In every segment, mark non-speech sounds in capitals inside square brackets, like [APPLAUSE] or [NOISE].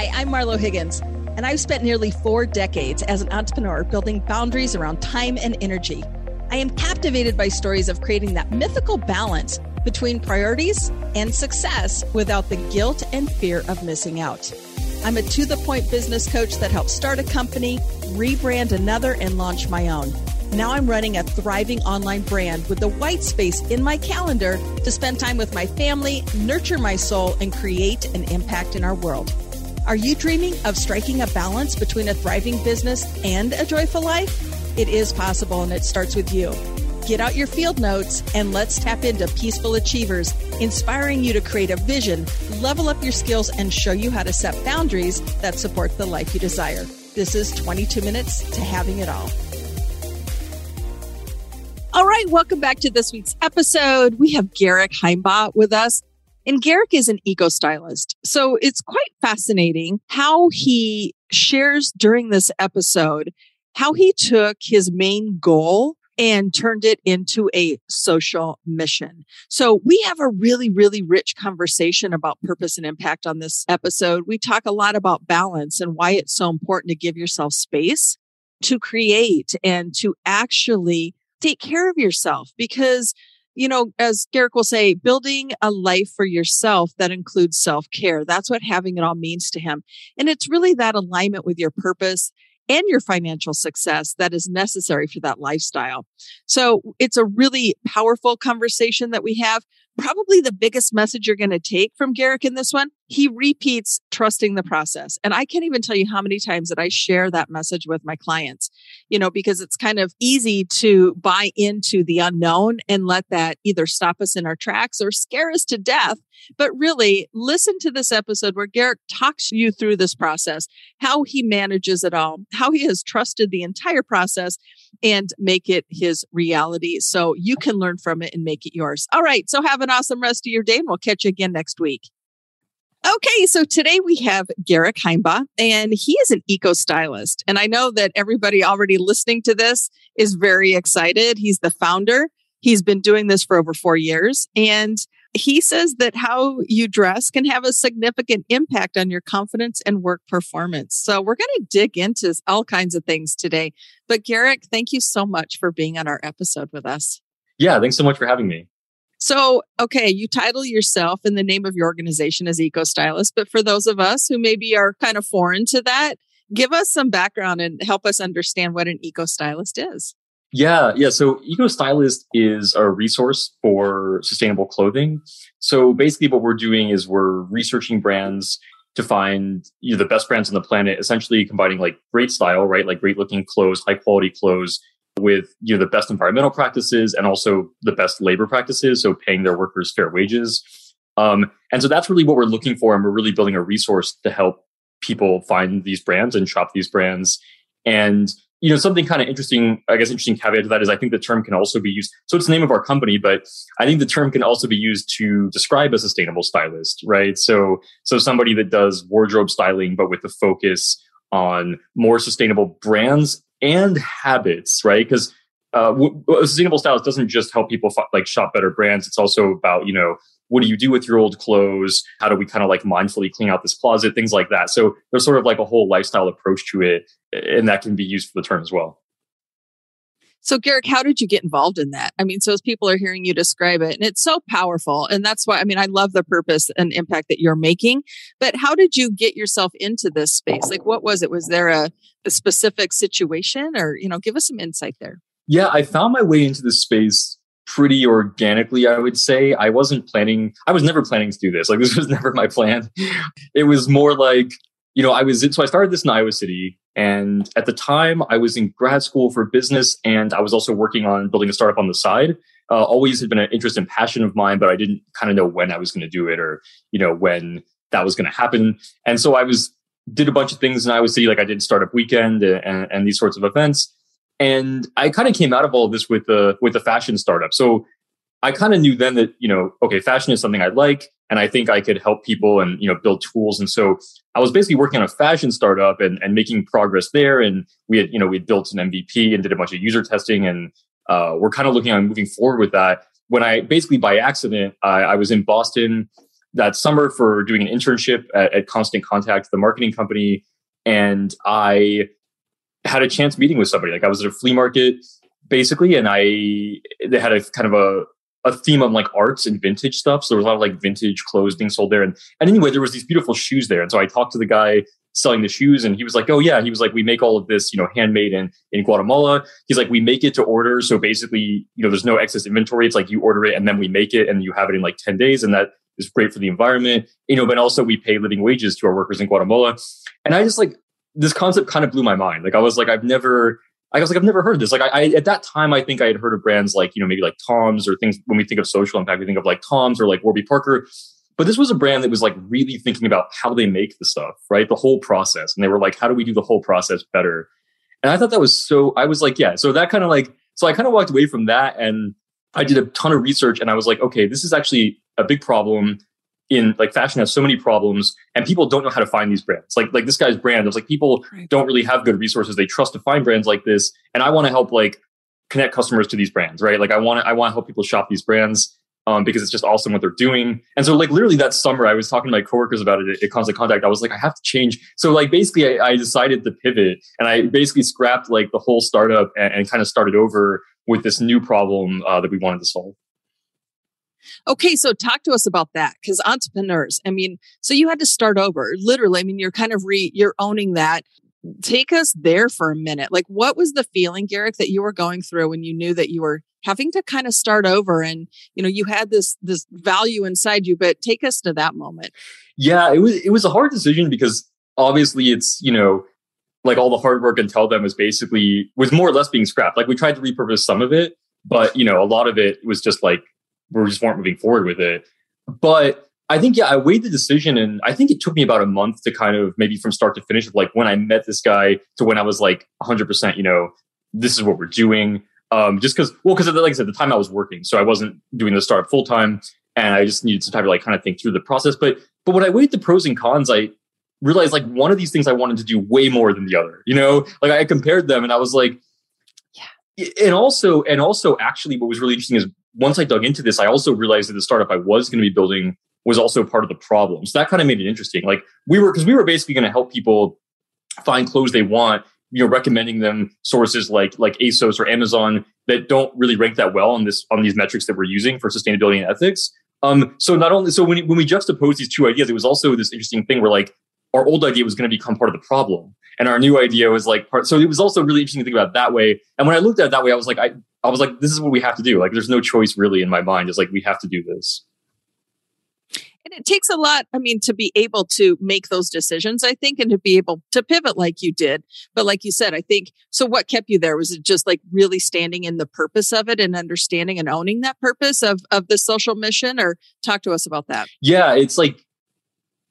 Hi, I'm Marlo Higgins, and I've spent nearly four decades as an entrepreneur building boundaries around time and energy. I am captivated by stories of creating that mythical balance between priorities and success without the guilt and fear of missing out. I'm a to the point business coach that helps start a company, rebrand another, and launch my own. Now I'm running a thriving online brand with the white space in my calendar to spend time with my family, nurture my soul, and create an impact in our world. Are you dreaming of striking a balance between a thriving business and a joyful life? It is possible, and it starts with you. Get out your field notes and let's tap into Peaceful Achievers, inspiring you to create a vision, level up your skills, and show you how to set boundaries that support the life you desire. This is 22 minutes to having it all. All right, welcome back to this week's episode. We have Garrick Himebaugh with us. And Garrick is an eco stylist. So it's quite fascinating how he shares during this episode how he took his main goal and turned it into a social mission. So we have a really, really rich conversation about purpose and impact on this episode. We talk a lot about balance and why it's so important to give yourself space to create and to actually take care of yourself because you know, as Garrick will say, building a life for yourself that includes self care. That's what having it all means to him. And it's really that alignment with your purpose and your financial success that is necessary for that lifestyle. So it's a really powerful conversation that we have. Probably the biggest message you're going to take from Garrick in this one he repeats trusting the process. And I can't even tell you how many times that I share that message with my clients, you know, because it's kind of easy to buy into the unknown and let that either stop us in our tracks or scare us to death. But really listen to this episode where Garrick talks you through this process, how he manages it all, how he has trusted the entire process and make it his reality. So you can learn from it and make it yours. All right. So have an awesome rest of your day and we'll catch you again next week. Okay, so today we have Garrick Himebaugh, and he is an eco stylist. And I know that everybody already listening to this is very excited. He's the founder. He's been doing this for over four years. And he says that how you dress can have a significant impact on your confidence and work performance. So we're going to dig into all kinds of things today. But Garrick, thank you so much for being on our episode with us. Yeah, thanks so much for having me. So, okay, you title yourself in the name of your organization as Eco Stylist, but for those of us who maybe are kind of foreign to that, give us some background and help us understand what an Eco Stylist is. Yeah, yeah. So Eco Stylist is a resource for sustainable clothing. So basically what we're doing is we're researching brands to find you know, the best brands on the planet, essentially combining like great style, right? Like great looking clothes, high quality clothes with you know the best environmental practices and also the best labor practices so paying their workers fair wages. Um, and so that's really what we're looking for and we're really building a resource to help people find these brands and shop these brands. And you know something kind of interesting i guess interesting caveat to that is i think the term can also be used so it's the name of our company but i think the term can also be used to describe a sustainable stylist right? So so somebody that does wardrobe styling but with the focus on more sustainable brands and habits, right? Because uh, sustainable styles doesn't just help people f- like shop better brands. It's also about, you know, what do you do with your old clothes? How do we kind of like mindfully clean out this closet? Things like that. So there's sort of like a whole lifestyle approach to it, and that can be used for the term as well. So, Garrick, how did you get involved in that? I mean, so as people are hearing you describe it, and it's so powerful. And that's why, I mean, I love the purpose and impact that you're making. But how did you get yourself into this space? Like, what was it? Was there a, a specific situation or, you know, give us some insight there? Yeah, I found my way into this space pretty organically, I would say. I wasn't planning, I was never planning to do this. Like, [LAUGHS] this was never my plan. It was more like, you know, I was, so I started this in Iowa City. And at the time, I was in grad school for business and I was also working on building a startup on the side. Uh, always had been an interest and passion of mine, but I didn't kind of know when I was going to do it or, you know, when that was going to happen. And so I was, did a bunch of things in Iowa City, like I did Startup Weekend and, and these sorts of events. And I kind of came out of all of this with the, with the fashion startup. So I kind of knew then that, you know, okay, fashion is something I like and I think I could help people and, you know, build tools. And so I was basically working on a fashion startup and, and making progress there. And we had, you know, we had built an MVP and did a bunch of user testing and uh, we're kind of looking on moving forward with that. When I basically by accident, I, I was in Boston that summer for doing an internship at, at Constant Contact, the marketing company, and I had a chance meeting with somebody. Like I was at a flea market basically, and I they had a kind of a a theme on like arts and vintage stuff. So there was a lot of like vintage clothes being sold there. And, and anyway, there was these beautiful shoes there. And so I talked to the guy selling the shoes and he was like, Oh yeah. He was like, we make all of this, you know, handmade in, in Guatemala. He's like, we make it to order. So basically, you know, there's no excess inventory. It's like you order it and then we make it and you have it in like 10 days. And that is great for the environment, you know, but also we pay living wages to our workers in Guatemala. And I just like, this concept kind of blew my mind. Like I was like, I've never, I was like, I've never heard this. Like, I, I, at that time, I think I had heard of brands like, you know, maybe like Tom's or things. When we think of social impact, we think of like Tom's or like Warby Parker. But this was a brand that was like really thinking about how they make the stuff, right? The whole process. And they were like, how do we do the whole process better? And I thought that was so, I was like, yeah. So that kind of like, so I kind of walked away from that and I did a ton of research and I was like, okay, this is actually a big problem in like fashion has so many problems and people don't know how to find these brands. Like like this guy's brand, there's like people don't really have good resources. They trust to find brands like this. And I want to help like connect customers to these brands, right? Like I want to I want to help people shop these brands um, because it's just awesome what they're doing. And so like literally that summer, I was talking to my coworkers about it at, at Constant Contact. I was like, I have to change. So like basically I, I decided to pivot and I basically scrapped like the whole startup and, and kind of started over with this new problem uh, that we wanted to solve. Okay, so talk to us about that because entrepreneurs, I mean, so you had to start over. Literally, I mean, you're kind of re you're owning that. Take us there for a minute. Like what was the feeling, Garrick, that you were going through when you knew that you were having to kind of start over and you know you had this this value inside you, but take us to that moment. Yeah, it was it was a hard decision because obviously it's, you know, like all the hard work until then was basically was more or less being scrapped. Like we tried to repurpose some of it, but you know, a lot of it was just like we just weren't moving forward with it. But I think, yeah, I weighed the decision and I think it took me about a month to kind of maybe from start to finish of like when I met this guy to when I was like 100%, you know, this is what we're doing. Um, just because, well, because like I said, the time I was working, so I wasn't doing the startup full time, and I just needed some time to like kind of think through the process. But but when I weighed the pros and cons, I realized like one of these things I wanted to do way more than the other. You know, like I compared them, and I was like, yeah. And also, and also, actually, what was really interesting is once I dug into this, I also realized that the startup I was going to be building was also part of the problem. So that kind of made it interesting. Like we were, because we were basically going to help people find clothes they want, you know, recommending them sources like like ASOS or Amazon that don't really rank that well on this on these metrics that we're using for sustainability and ethics. Um, so not only so when when we juxtaposed these two ideas, it was also this interesting thing where like our old idea was going to become part of the problem, and our new idea was like part. So it was also really interesting to think about that way. And when I looked at it that way, I was like, I I was like, this is what we have to do. Like, there's no choice really in my mind. It's like, we have to do this. And it takes a lot, I mean, to be able to make those decisions, I think, and to be able to pivot like you did. But like you said, I think, so what kept you there? Was it just like really standing in the purpose of it and understanding and owning that purpose of, of the social mission? Or talk to us about that. Yeah, it's like,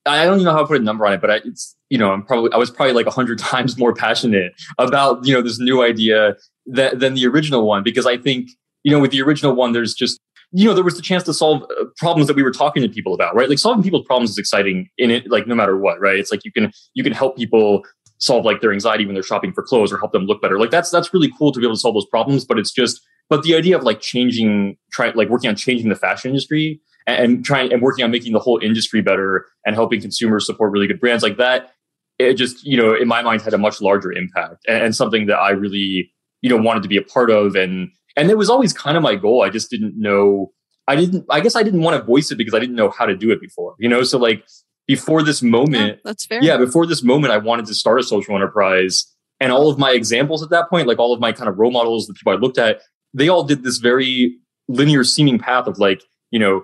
I don't even know how to put a number on it, but I, it's, you know, I'm probably, I was probably like a hundred [LAUGHS] times more passionate about, you know, this new idea than the original one because I think you know with the original one there's just you know there was the chance to solve uh, problems that we were talking to people about right? Like solving people's problems is exciting in it like no matter what right? It's like you can you can help people solve like their anxiety when they're shopping for clothes or help them look better. Like that's that's really cool to be able to solve those problems but it's just but the idea of like changing trying like working on changing the fashion industry and, and trying and working on making the whole industry better and helping consumers support really good brands like that it just you know in my mind had a much larger impact and, and something that i really you know wanted to be a part of and and it was always kind of my goal. I just didn't know i didn't i guess i didn't want to voice it because i didn't know how to do it before you know? So like before this moment yeah, that's fair. yeah before this moment i wanted to start a social enterprise and all of my examples at that point like all of my kind of role models the people i looked at they all did this very linear seeming path of like you know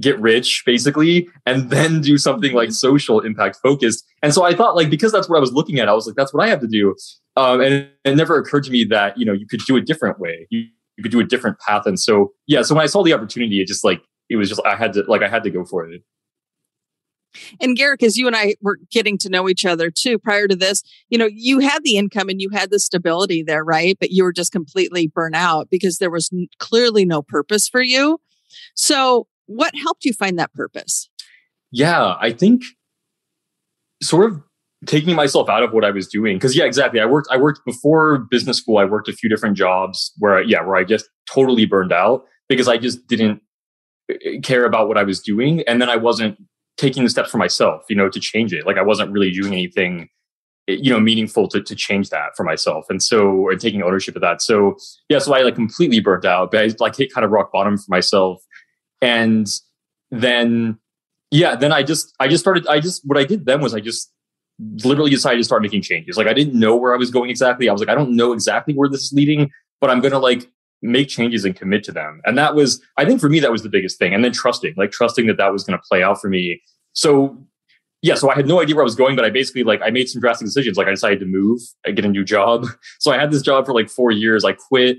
get rich basically and then do something like social impact focused. And so i thought like because that's what i was looking at i was like that's what i have to do um, and it never occurred to me that you know you could do a different way you, you could do a different path and so yeah so when i saw the opportunity it just like it was just i had to like i had to go for it and Garrick, as you and I were getting to know each other too prior to this, you know, you had the income and you had the stability there, right? But you were just completely burnt out because there was clearly no purpose for you. So, what helped you find that purpose? Yeah, I think sort of taking myself out of what I was doing. Cause yeah, exactly. I worked, I worked before business school. I worked a few different jobs where, I, yeah, where I just totally burned out because I just didn't eh, care about what I was doing. And then I wasn't taking the steps for myself, you know, to change it. Like I wasn't really doing anything, eh, you know, meaningful to, to change that for myself. And so, and taking ownership of that. So yeah, so I like completely burnt out, but I like hit kind of rock bottom for myself. And then, yeah, then I just, I just started, I just, what I did then was I just literally decided to start making changes. Like I didn't know where I was going exactly. I was like, I don't know exactly where this is leading, but I'm going to like make changes and commit to them. And that was, I think for me, that was the biggest thing. And then trusting, like trusting that that was going to play out for me. So yeah, so I had no idea where I was going, but I basically like I made some drastic decisions. Like I decided to move, I get a new job. [LAUGHS] So I had this job for like four years. I quit,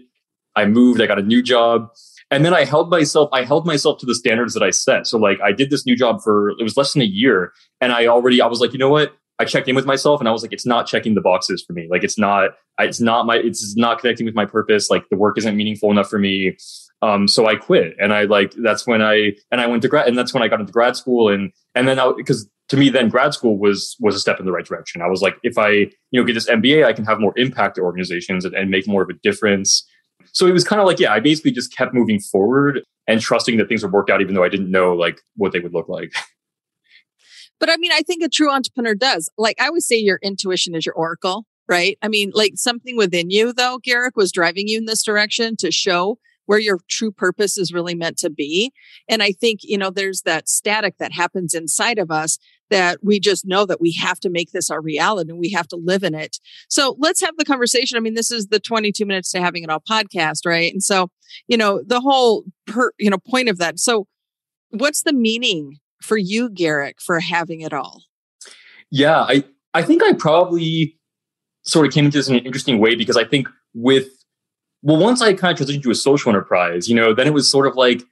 I moved, I got a new job. And then I held myself, I held myself to the standards that I set. So like I did this new job for it was less than a year. And I already, I was like, you know what? I checked in with myself and I was like, it's not checking the boxes for me. Like it's not, it's not my, it's not connecting with my purpose. Like the work isn't meaningful enough for me. Um, so I quit and I like, that's when I, and I went to grad and that's when I got into grad school and, and then I, because to me then grad school was, was a step in the right direction. I was like, if I, you know, get this MBA, I can have more impact to organizations and, and make more of a difference. So it was kind of like, yeah, I basically just kept moving forward and trusting that things would work out, even though I didn't know like what they would look like. [LAUGHS] But I mean, I think a true entrepreneur does. Like I always say, your intuition is your oracle, right? I mean, like something within you, though, Garrick, was driving you in this direction to show where your true purpose is really meant to be. And I think, you know, there's that static that happens inside of us that we just know that we have to make this our reality and we have to live in it. So let's have the conversation. I mean, this is the 22 minutes to having it all podcast, right? And so, you know, the whole per, you know, point of that. So what's the meaning for you, Garrick, for having it all? Yeah, I, I think I probably sort of came into this in an interesting way because I think with, well, once I kind of transitioned to a social enterprise, you know, then it was sort of like,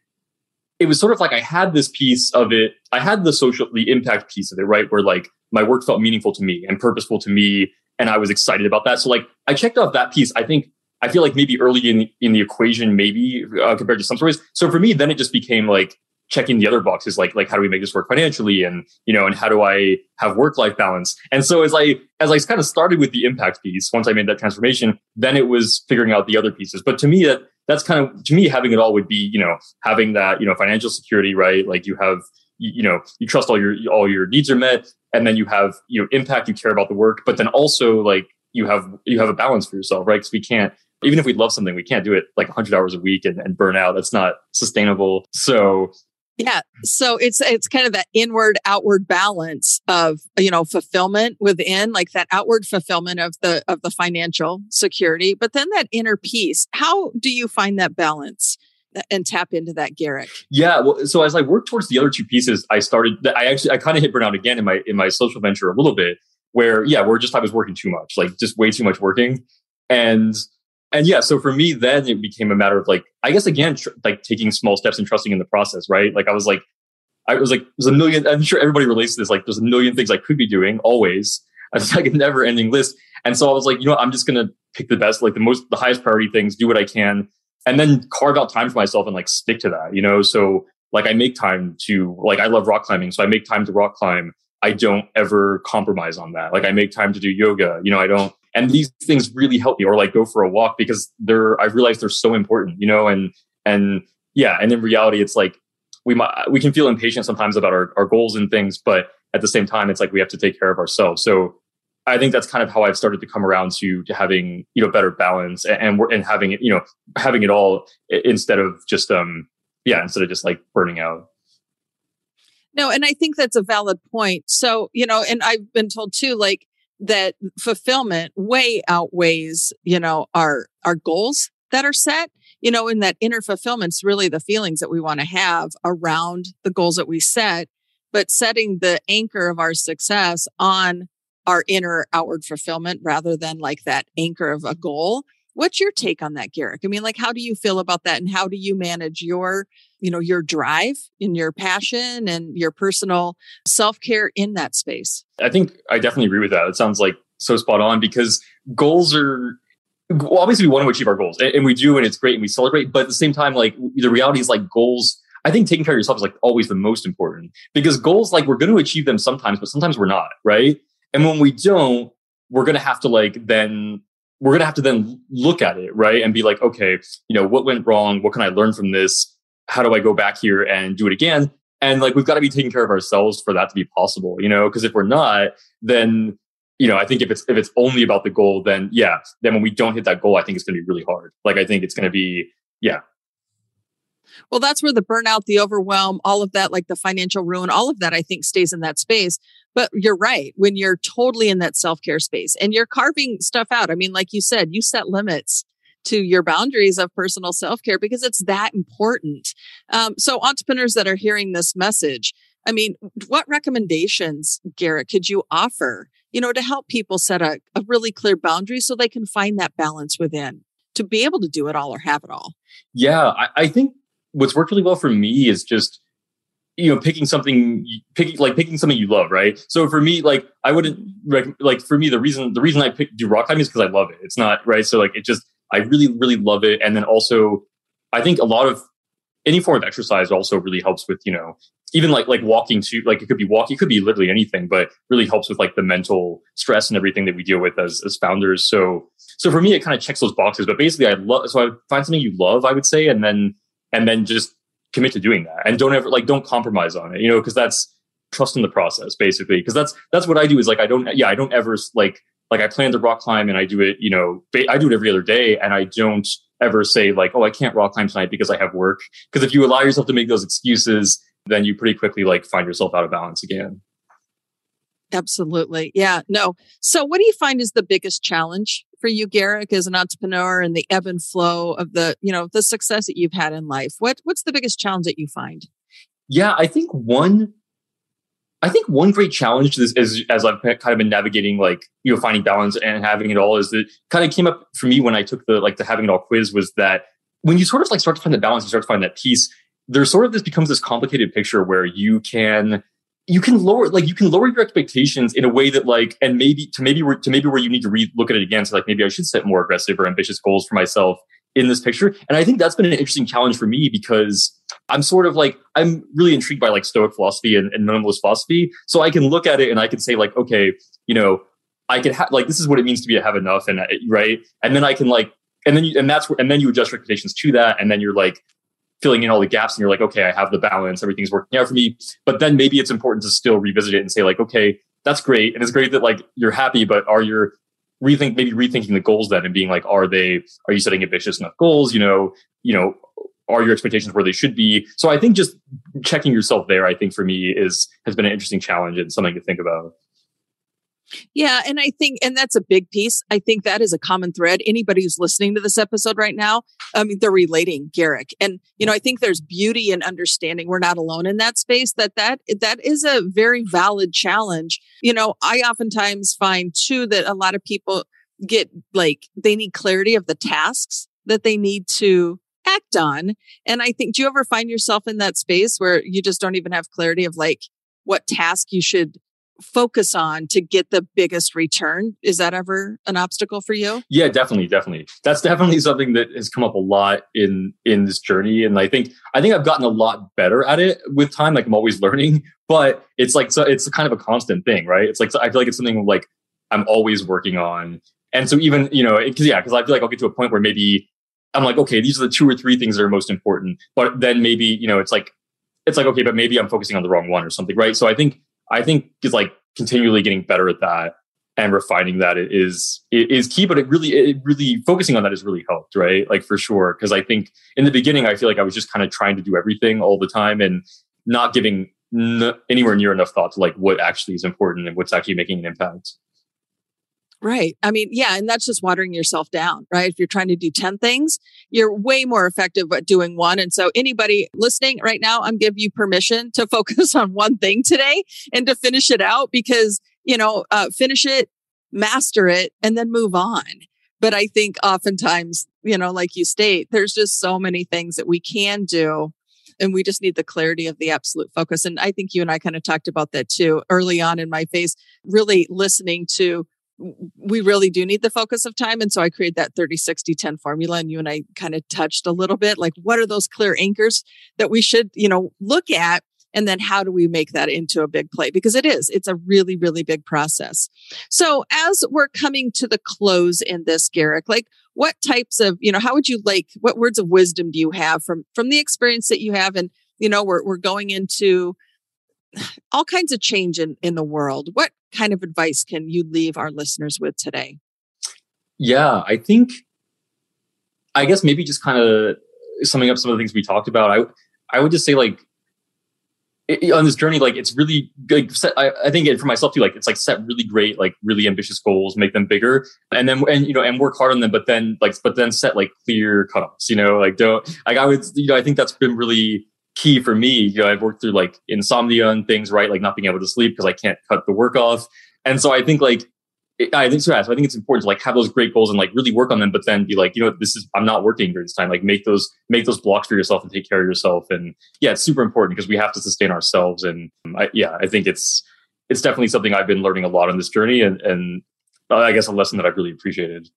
it was sort of like I had this piece of it. I had the social, the impact piece of it, right? Where like my work felt meaningful to me and purposeful to me. And I was excited about that. So like I checked off that piece. I think I feel like maybe early in in the equation, maybe uh, compared to some stories. So for me, then it just became like checking the other boxes like like how do we make this work financially? And you know and how do i have work life balance? And so as i as i kind of started with the impact piece once i made that transformation then it was figuring out the other pieces. But to me that that's kind of to me having it all would be you know having that you know financial security right? Like you have you, know you trust all your all your needs are met and then you have you know impact you care about the work but then also like you have you have a balance for yourself right? Because we can't even if we love something, we can't do it like 100 hours a week and, and burn out. That's not sustainable. So yeah. So it's it's kind of that inward outward balance of you know fulfillment within like that outward fulfillment of the of the financial security, but then that inner peace. How do you find that balance? Uh, and tap into that Garrick. Yeah, well, so as I worked towards the other two pieces, I started. I actually I kind of hit burnout again in my in my social venture a little bit, where yeah, where just I was working too much, like just way too much working, and and yeah, so for me, then it became a matter of like, I guess again, tr- like taking small steps and trusting in the process, right? Like I was like, I was like, there's a million, I'm sure everybody relates to this. Like there's a million things I could be doing always. [LAUGHS] It's like a never ending list. And so I was like, you know, what, I'm just to pick the best, like the most, the highest priority things, do what I can, and then carve out time for myself and like stick to that, you know? So like I make time to, like, I love rock climbing. So I make time to rock climb. I don't ever compromise on that. Like I make time to do yoga. You know, I don't, and these things really help me or like go for a walk because they're i realize they're so important you know and and yeah and in reality it's like we might we can feel impatient sometimes about our, our goals and things but at the same time it's like we have to take care of ourselves. So i think that's kind of how i've started to come around to to having you know better balance and and, and having it you know having it all instead of just um yeah instead of just like burning out. No and i think that's a valid point. So you know and i've been told too like that fulfillment way outweighs, you know, our, our goals that are set, you know, in that inner fulfillment's really the feelings that we want to have around the goals that we set, but setting the anchor of our success on our inner outward fulfillment rather than like that anchor of a goal. What's your take on that, Garrick? I mean, like, how do you feel about that? And how do you manage your you know, your drive and your passion and your personal self care in that space. I think I definitely agree with that. It sounds like so spot on because goals are well, obviously we want to achieve our goals and, we do and it's great and we celebrate but at the same time like the reality is like goals i think taking care of yourself is like always the most important because goals like we're going to achieve them sometimes but sometimes we're not right and when we don't we're going to have to like then we're going to have to then look at it right? And be like okay you know what went wrong? What can i learn from this? How do I go back here and do it again? and like we've got to be taking care of ourselves for that to be possible you know? Because if we're not then you know i think if it's if it's only about the goal then yeah then when we don't hit that goal i think it's going to be really hard. Like i think it's going to be yeah well, that's where the burnout, the overwhelm, all of that, like the financial ruin, all of that, I think stays in that space. But you're right. When you're totally in that self care space and you're carving stuff out, I mean, like you said, you set limits to your boundaries of personal self care because it's that important. Um, so, entrepreneurs that are hearing this message, I mean, what recommendations, Garrett, could you offer, you know, to help people set a, a really clear boundary so they can find that balance within to be able to do it all or have it all? Yeah, I, I think what's worked really well for me is just you know picking something picking like picking something you love right? So for me like i wouldn't rec- like for me the reason the reason i pick do rock climbing is because i love it. It's not right? So like it just i really really love it. And then also i think a lot of any form of exercise also really helps with you know even like like walking to like it could be walking it could be literally anything but really helps with like the mental stress and everything that we deal with as as founders. So so for me it kind of checks those boxes but basically i love so i find something you love i would say and then and then just commit to doing that and don't ever like don't compromise on it you know because that's trust in the process basically because that's that's what i do is like i don't yeah i don't ever like like i plan to rock climb and i do it you know i do it every other day and i don't ever say like oh i can't rock climb tonight because i have work because if you allow yourself to make those excuses then you pretty quickly like find yourself out of balance again Absolutely. Yeah. No. So, what do you find is the biggest challenge for you, Garrick, as an entrepreneur and the ebb and flow of the, you know, the success that you've had in life? What What's the biggest challenge that you find? Yeah, I think one, I think one great challenge to this is as I've kind of been navigating, like you know, finding balance and having it all, is that kind of came up for me when I took the like the having it all quiz was that when you sort of like start to find the balance, you start to find that peace. There's sort of this becomes this complicated picture where you can you can lower like you can lower your expectations in a way that like and maybe to maybe to maybe where you need to re- look at it again so like maybe i should set more aggressive or ambitious goals for myself in this picture. And i think that's been an interesting challenge for me because i'm sort of like i'm really intrigued by like stoic philosophy and, and minimalist philosophy. So i can look at it and i can say like okay you know i can have like this is what it means to be a have enough and right? And then i can like and then you and that's where and then you adjust expectations to that and then you're like filling in all the gaps and you're like, okay, I have the balance, everything's working out for me. But then maybe it's important to still revisit it and say, like, okay, that's great. And it's great that like you're happy, but are you rethink maybe rethinking the goals then and being like, are they are you setting ambitious enough goals? You know, you know, are your expectations where they should be? So I think just checking yourself there, I think for me is has been an interesting challenge and something to think about. Yeah. And I think, and that's a big piece. I think that is a common thread. Anybody who's listening to this episode right now, I mean, they're relating Garrick. And, you know, I think there's beauty in understanding we're not alone in that space, that that, that is a very valid challenge. You know, I oftentimes find too that a lot of people get like, they need clarity of the tasks that they need to act on. And I think, do you ever find yourself in that space where you just don't even have clarity of like what task you should focus on to get the biggest return. Is that ever an obstacle for you? Yeah, definitely, definitely. That's definitely something that has come up a lot in in this journey and I think I think I've gotten a lot better at it with time like I'm always [LAUGHS] learning, but it's like so it's kind of a constant thing, right? It's like I feel like it's something like I'm always working on. And so even, you know, cuz yeah, cuz I feel like I'll get to a point where maybe I'm like, okay, these are the two or three things that are most important. But then maybe, you know, it's like it's like okay, but maybe I'm focusing on the wrong one or something, right? So I think I think is like continually getting better at that and refining that is is key. But it really, it really focusing on that has really helped, right? Like for sure. Because I think in the beginning, I feel like I was just kind of trying to do everything all the time and not giving n- anywhere near enough thought to like what actually is important and what's actually making an impact. Right. I mean, yeah, and that's just watering yourself down, right? If you're trying to do 10 things, you're way more effective at doing one. And so anybody listening right now, I'm giving you permission to [LAUGHS] focus on one thing today and to finish it out because, you know, uh, finish it, master it, and then move on. But I think oftentimes, you know, like you state, there's just so many things that we can do and we just need the clarity of the absolute focus. And I think you and I kind of talked about that too early on in my phase, really listening to we really do need the focus of time. And so I created that 30, 60, 10 formula. And you and I kind of touched a little bit like, what are those clear anchors that we should, you know, look at? And then how do we make that into a big play? Because it is, it's a really, really big process. So as we're coming to the close in this, Garrick, like what types of, you know, how would you like, what words of wisdom do you have from, from the experience that you have? And, you know, we're, we're going into all kinds of change in, in the world. What kind of advice can you leave our listeners with today? Yeah, I think, I guess maybe just kind of summing up some of the things we talked about. I, I would just say like it, on this journey, like it's really good. Set, I, I think for myself too, like it's like set really great, like really ambitious goals, make them bigger, and then and you know and work hard on them. But then like but then set like clear cutoffs. You know, like don't like I would you know I think that's been really key for me. You know, I've worked through like insomnia and things, right? Like not being able to sleep because I can't cut the work off. And so I think like I think so. Yeah, so I think it's important to like have those great goals and like really work on them, but then be like, you know, this is I'm not working during this time. Like make those make those blocks for yourself and take care of yourself. And yeah, it's super important because we have to sustain ourselves. And um, I, yeah, I think it's it's definitely something I've been learning a lot on this journey, and and uh, I guess a lesson that I've really appreciated.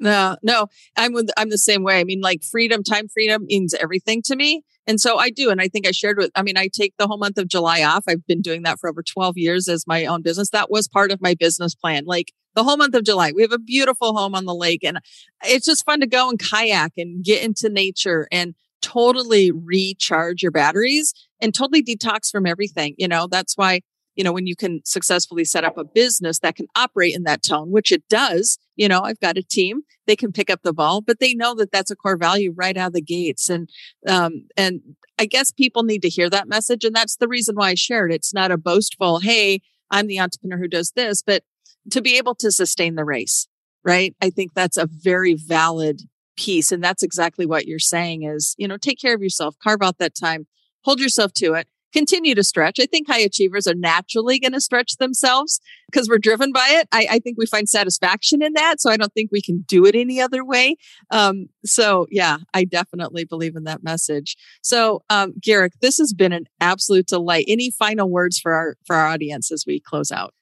No, no, I'm with, I'm the same way. I mean, like freedom, time freedom means everything to me. And so I do. And I think I shared with, I mean, I take the whole month of July off. I've been doing that for over 12 years as my own business. That was part of my business plan. Like the whole month of July, we have a beautiful home on the lake and it's just fun to go and kayak and get into nature and totally recharge your batteries and totally detox from everything. You know, that's why you know, when you can successfully set up a business that can operate in that tone, which it does, you know, I've got a team, they can pick up the ball, but they know that that's a core value right out of the gates. And, um, and I guess people need to hear that message. And that's the reason why I shared. It's not a boastful, Hey, I'm the entrepreneur who does this, but to be able to sustain the race, right? I think that's a very valid piece. And that's exactly what you're saying is, you know, take care of yourself, carve out that time, hold yourself to it continue to stretch. I think high achievers are naturally going to stretch themselves because we're driven by it. I, I, think we find satisfaction in that. So I don't think we can do it any other way. Um, so yeah, I definitely believe in that message. So, um, Garrick, this has been an absolute delight. Any final words for our, for our audience as we close out?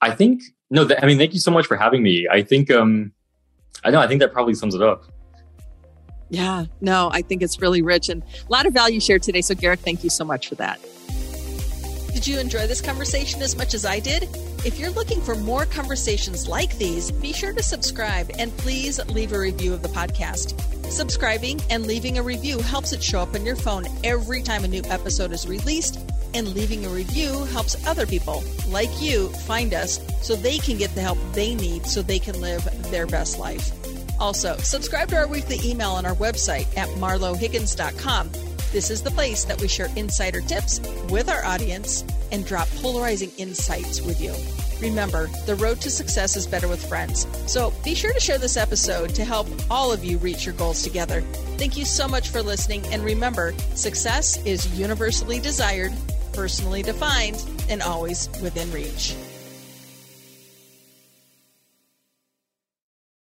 I think, no, th- I mean, thank you so much for having me. I think, um, I know, I think that probably sums it up. Yeah, no, I think it's really rich and a lot of value shared today. So, Garrick, thank you so much for that. Did you enjoy this conversation as much as I did? If you're looking for more conversations like these, be sure to subscribe and please leave a review of the podcast. Subscribing and leaving a review helps it show up on your phone every time a new episode is released, and leaving a review helps other people like you find us so they can get the help they need so they can live their best life. Also, subscribe to our weekly email on our website at marlohiggins.com. This is the place that we share insider tips with our audience and drop polarizing insights with you. Remember, the road to success is better with friends. So be sure to share this episode to help all of you reach your goals together. Thank you so much for listening. And remember, success is universally desired, personally defined, and always within reach.